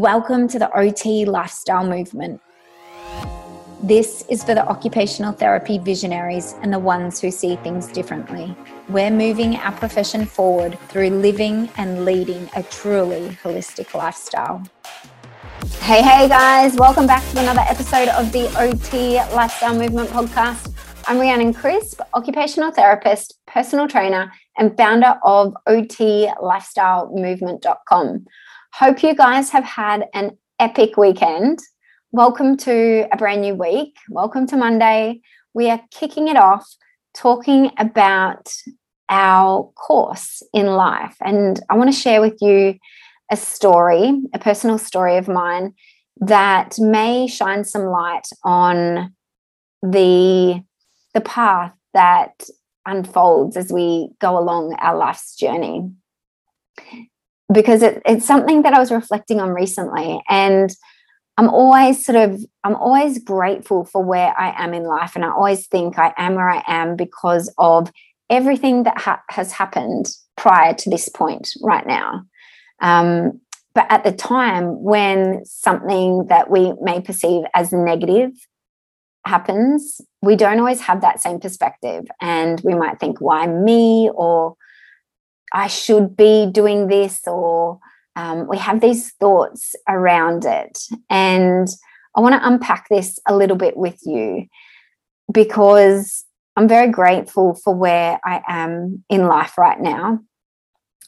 Welcome to the OT lifestyle movement. This is for the occupational therapy visionaries and the ones who see things differently. We're moving our profession forward through living and leading a truly holistic lifestyle. Hey, hey guys, welcome back to another episode of the OT Lifestyle Movement Podcast. I'm Rhiannon Crisp, occupational therapist, personal trainer, and founder of OTLifestyleMovement.com. Hope you guys have had an epic weekend. Welcome to a brand new week. Welcome to Monday. We are kicking it off talking about our course in life. And I want to share with you a story, a personal story of mine that may shine some light on the the path that unfolds as we go along our life's journey because it, it's something that I was reflecting on recently. And I'm always sort of, I'm always grateful for where I am in life. And I always think I am where I am because of everything that ha- has happened prior to this point right now. Um, but at the time when something that we may perceive as negative happens, we don't always have that same perspective. And we might think, why me? Or I should be doing this, or um, we have these thoughts around it. And I want to unpack this a little bit with you because I'm very grateful for where I am in life right now.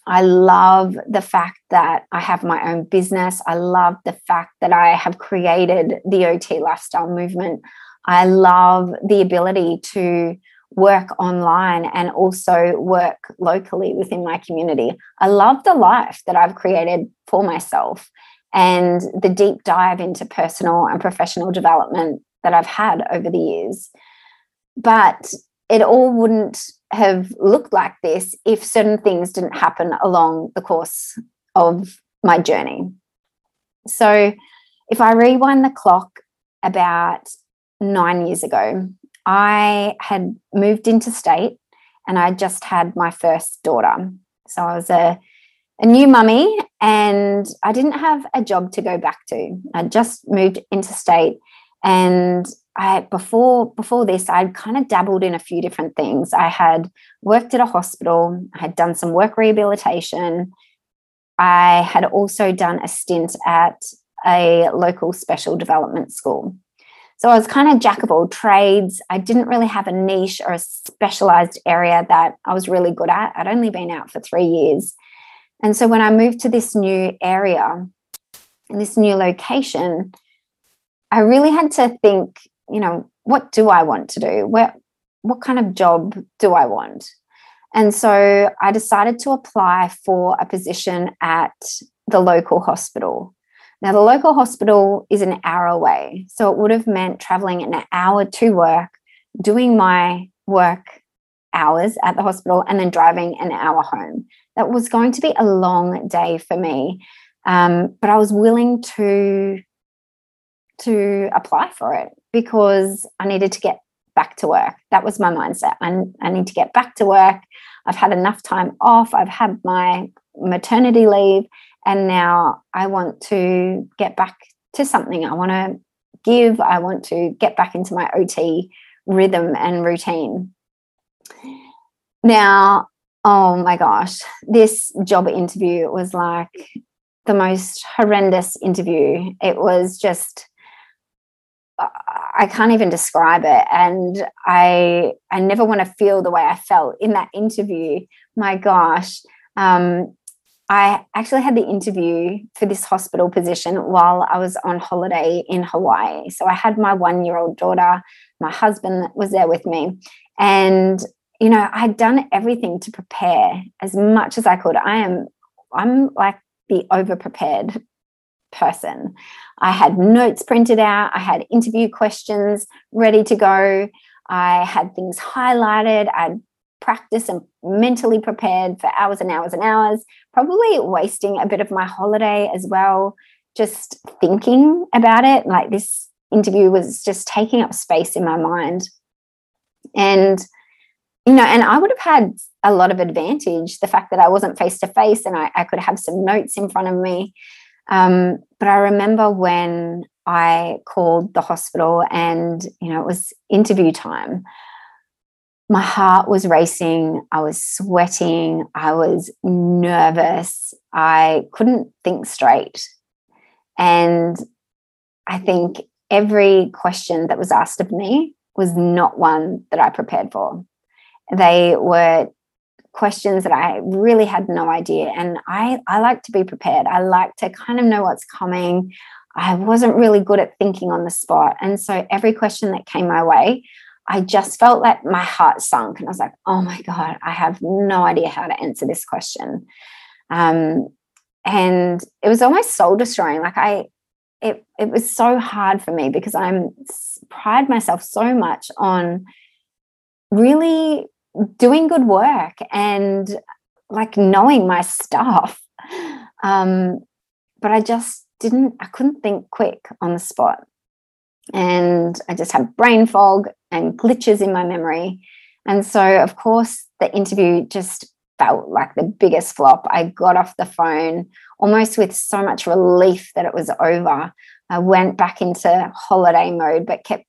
I love the fact that I have my own business. I love the fact that I have created the OT lifestyle movement. I love the ability to work online and also work locally within my community. I love the life that I've created for myself and the deep dive into personal and professional development that I've had over the years. But it all wouldn't have looked like this if certain things didn't happen along the course of my journey. So, if I rewind the clock about nine years ago, I had moved into state and I just had my first daughter. So I was a, a new mummy and I didn't have a job to go back to. I just moved into state and I before before this I'd kind of dabbled in a few different things. I had worked at a hospital, I had done some work rehabilitation. I had also done a stint at a local special development school. So I was kind of jack of all trades. I didn't really have a niche or a specialized area that I was really good at. I'd only been out for three years. And so when I moved to this new area, in this new location, I really had to think, you know, what do I want to do? Where, what kind of job do I want? And so I decided to apply for a position at the local hospital. Now, the local hospital is an hour away. So it would have meant traveling an hour to work, doing my work hours at the hospital, and then driving an hour home. That was going to be a long day for me. Um, but I was willing to to apply for it because I needed to get back to work. That was my mindset. I, I need to get back to work. I've had enough time off. I've had my maternity leave and now I want to get back to something. I want to give. I want to get back into my OT rhythm and routine. Now, oh my gosh, this job interview was like the most horrendous interview. It was just I can't even describe it and I I never want to feel the way I felt in that interview. My gosh. Um, I actually had the interview for this hospital position while I was on holiday in Hawaii. So I had my one year old daughter, my husband was there with me. And, you know, I had done everything to prepare as much as I could. I am, I'm like the over prepared person. I had notes printed out, I had interview questions ready to go. I had things highlighted. I'd practice and mentally prepared for hours and hours and hours, probably wasting a bit of my holiday as well, just thinking about it. Like this interview was just taking up space in my mind. And, you know, and I would have had a lot of advantage the fact that I wasn't face to face and I, I could have some notes in front of me. Um, but I remember when I called the hospital and, you know, it was interview time. My heart was racing. I was sweating. I was nervous. I couldn't think straight. And I think every question that was asked of me was not one that I prepared for. They were questions that I really had no idea. And I, I like to be prepared. I like to kind of know what's coming. I wasn't really good at thinking on the spot. And so every question that came my way, I just felt like my heart sunk. And I was like, oh my God, I have no idea how to answer this question. Um, and it was almost soul destroying. Like I, it, it was so hard for me because I'm pride myself so much on really doing good work and like knowing my stuff. Um, but I just didn't, I couldn't think quick on the spot. And I just had brain fog and glitches in my memory. And so, of course, the interview just felt like the biggest flop. I got off the phone almost with so much relief that it was over. I went back into holiday mode, but kept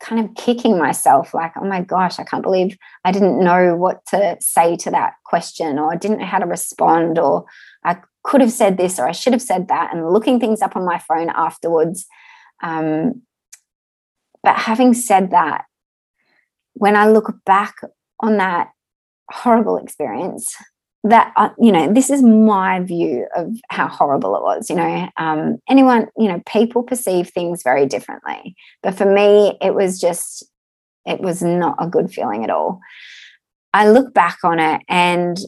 kind of kicking myself like, oh my gosh, I can't believe I didn't know what to say to that question, or I didn't know how to respond, or I could have said this, or I should have said that, and looking things up on my phone afterwards. Um, but having said that, when I look back on that horrible experience, that uh, you know this is my view of how horrible it was you know um, anyone you know people perceive things very differently. But for me it was just it was not a good feeling at all. I look back on it and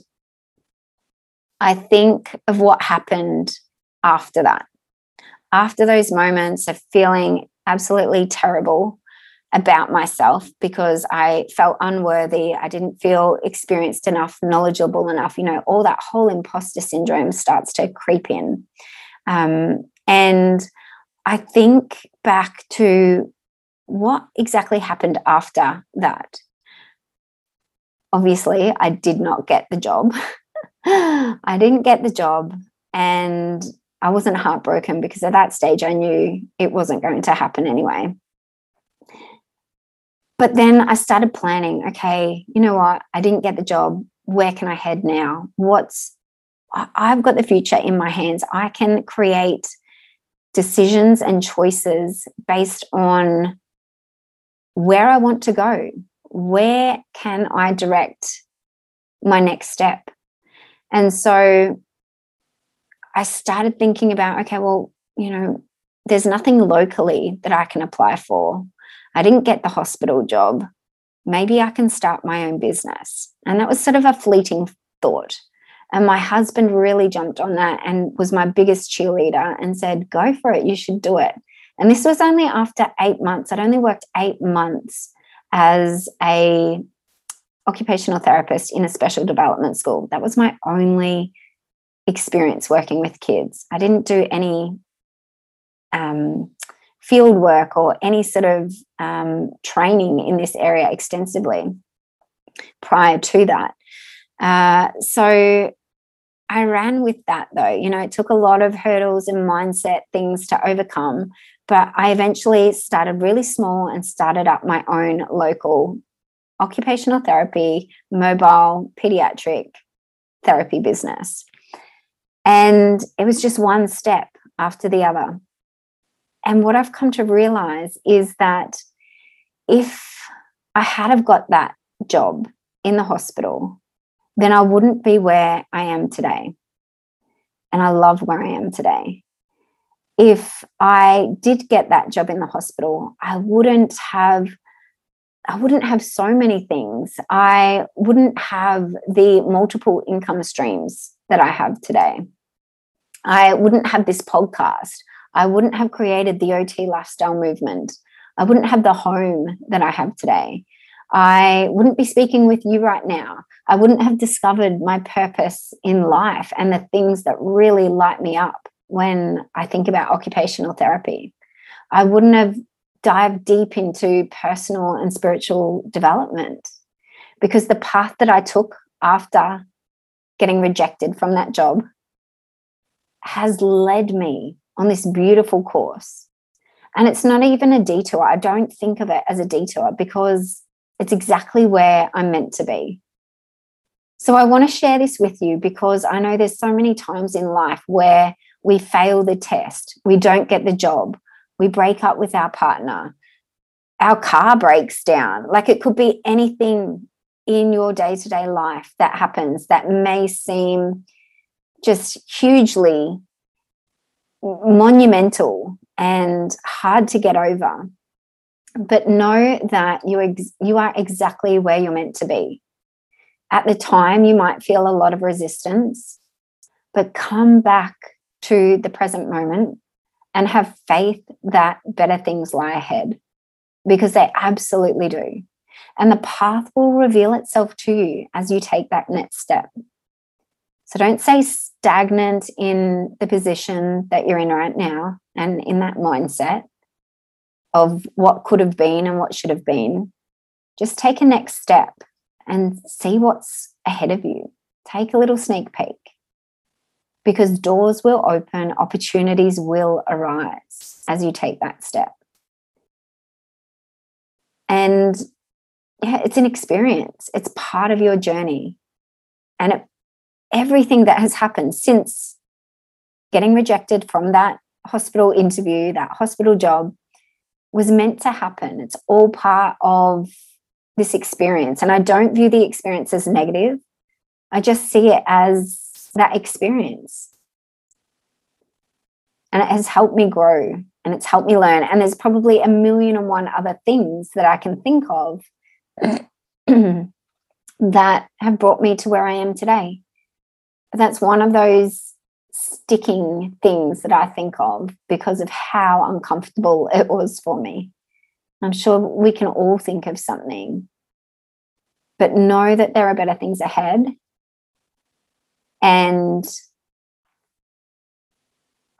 i think of what happened after that. After those moments of feeling absolutely terrible about myself because I felt unworthy. I didn't feel experienced enough, knowledgeable enough. You know, all that whole imposter syndrome starts to creep in. Um, and I think back to what exactly happened after that. Obviously, I did not get the job. I didn't get the job. And I wasn't heartbroken because at that stage I knew it wasn't going to happen anyway. But then I started planning, okay, you know what? I didn't get the job. Where can I head now? What's, I've got the future in my hands. I can create decisions and choices based on where I want to go. Where can I direct my next step? And so I started thinking about, okay, well, you know, there's nothing locally that I can apply for. I didn't get the hospital job. Maybe I can start my own business. And that was sort of a fleeting thought. And my husband really jumped on that and was my biggest cheerleader and said, Go for it, you should do it. And this was only after eight months. I'd only worked eight months as a occupational therapist in a special development school. That was my only experience working with kids. I didn't do any um, field work or any sort of um, training in this area extensively prior to that. Uh, so I ran with that though. You know, it took a lot of hurdles and mindset things to overcome, but I eventually started really small and started up my own local occupational therapy, mobile pediatric therapy business. And it was just one step after the other. And what I've come to realize is that if I had have got that job in the hospital, then I wouldn't be where I am today. And I love where I am today. If I did get that job in the hospital, I wouldn't have I wouldn't have so many things. I wouldn't have the multiple income streams that I have today. I wouldn't have this podcast. I wouldn't have created the OT lifestyle movement. I wouldn't have the home that I have today. I wouldn't be speaking with you right now. I wouldn't have discovered my purpose in life and the things that really light me up when I think about occupational therapy. I wouldn't have dived deep into personal and spiritual development because the path that I took after getting rejected from that job has led me on this beautiful course. And it's not even a detour. I don't think of it as a detour because it's exactly where I'm meant to be. So I want to share this with you because I know there's so many times in life where we fail the test, we don't get the job, we break up with our partner, our car breaks down. Like it could be anything in your day to day life that happens that may seem just hugely monumental and hard to get over. But know that you, ex- you are exactly where you're meant to be. At the time, you might feel a lot of resistance, but come back to the present moment and have faith that better things lie ahead because they absolutely do. And the path will reveal itself to you as you take that next step. So don't stay stagnant in the position that you're in right now and in that mindset of what could have been and what should have been. Just take a next step and see what's ahead of you. Take a little sneak peek because doors will open, opportunities will arise as you take that step. And yeah, it's an experience, it's part of your journey. And it everything that has happened since getting rejected from that hospital interview, that hospital job, was meant to happen. It's all part of this experience. And I don't view the experience as negative, I just see it as that experience. And it has helped me grow and it's helped me learn. And there's probably a million and one other things that I can think of that have brought me to where I am today that's one of those sticking things that I think of because of how uncomfortable it was for me. I'm sure we can all think of something, but know that there are better things ahead and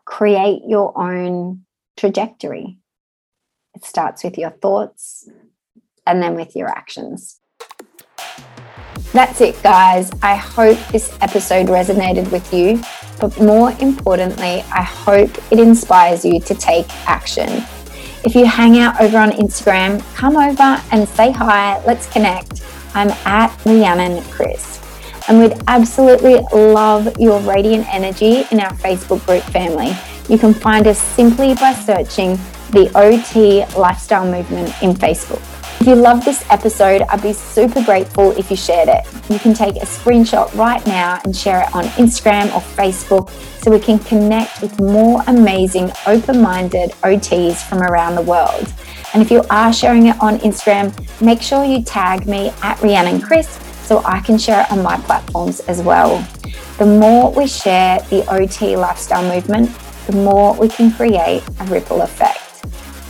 create your own trajectory. It starts with your thoughts and then with your actions. That's it, guys. I hope this episode resonated with you, but more importantly, I hope it inspires you to take action. If you hang out over on Instagram, come over and say hi. Let's connect. I'm at Rhiannon Crisp. And we'd absolutely love your radiant energy in our Facebook group family. You can find us simply by searching the OT Lifestyle Movement in Facebook. If you love this episode, I'd be super grateful if you shared it. You can take a screenshot right now and share it on Instagram or Facebook so we can connect with more amazing, open minded OTs from around the world. And if you are sharing it on Instagram, make sure you tag me at Rhiannon Crisp so I can share it on my platforms as well. The more we share the OT lifestyle movement, the more we can create a ripple effect.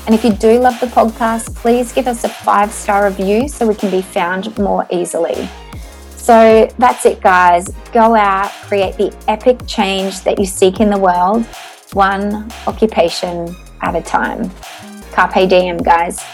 And if you do love the podcast, please give us a five star review so we can be found more easily. So that's it, guys. Go out, create the epic change that you seek in the world, one occupation at a time. Carpe diem, guys.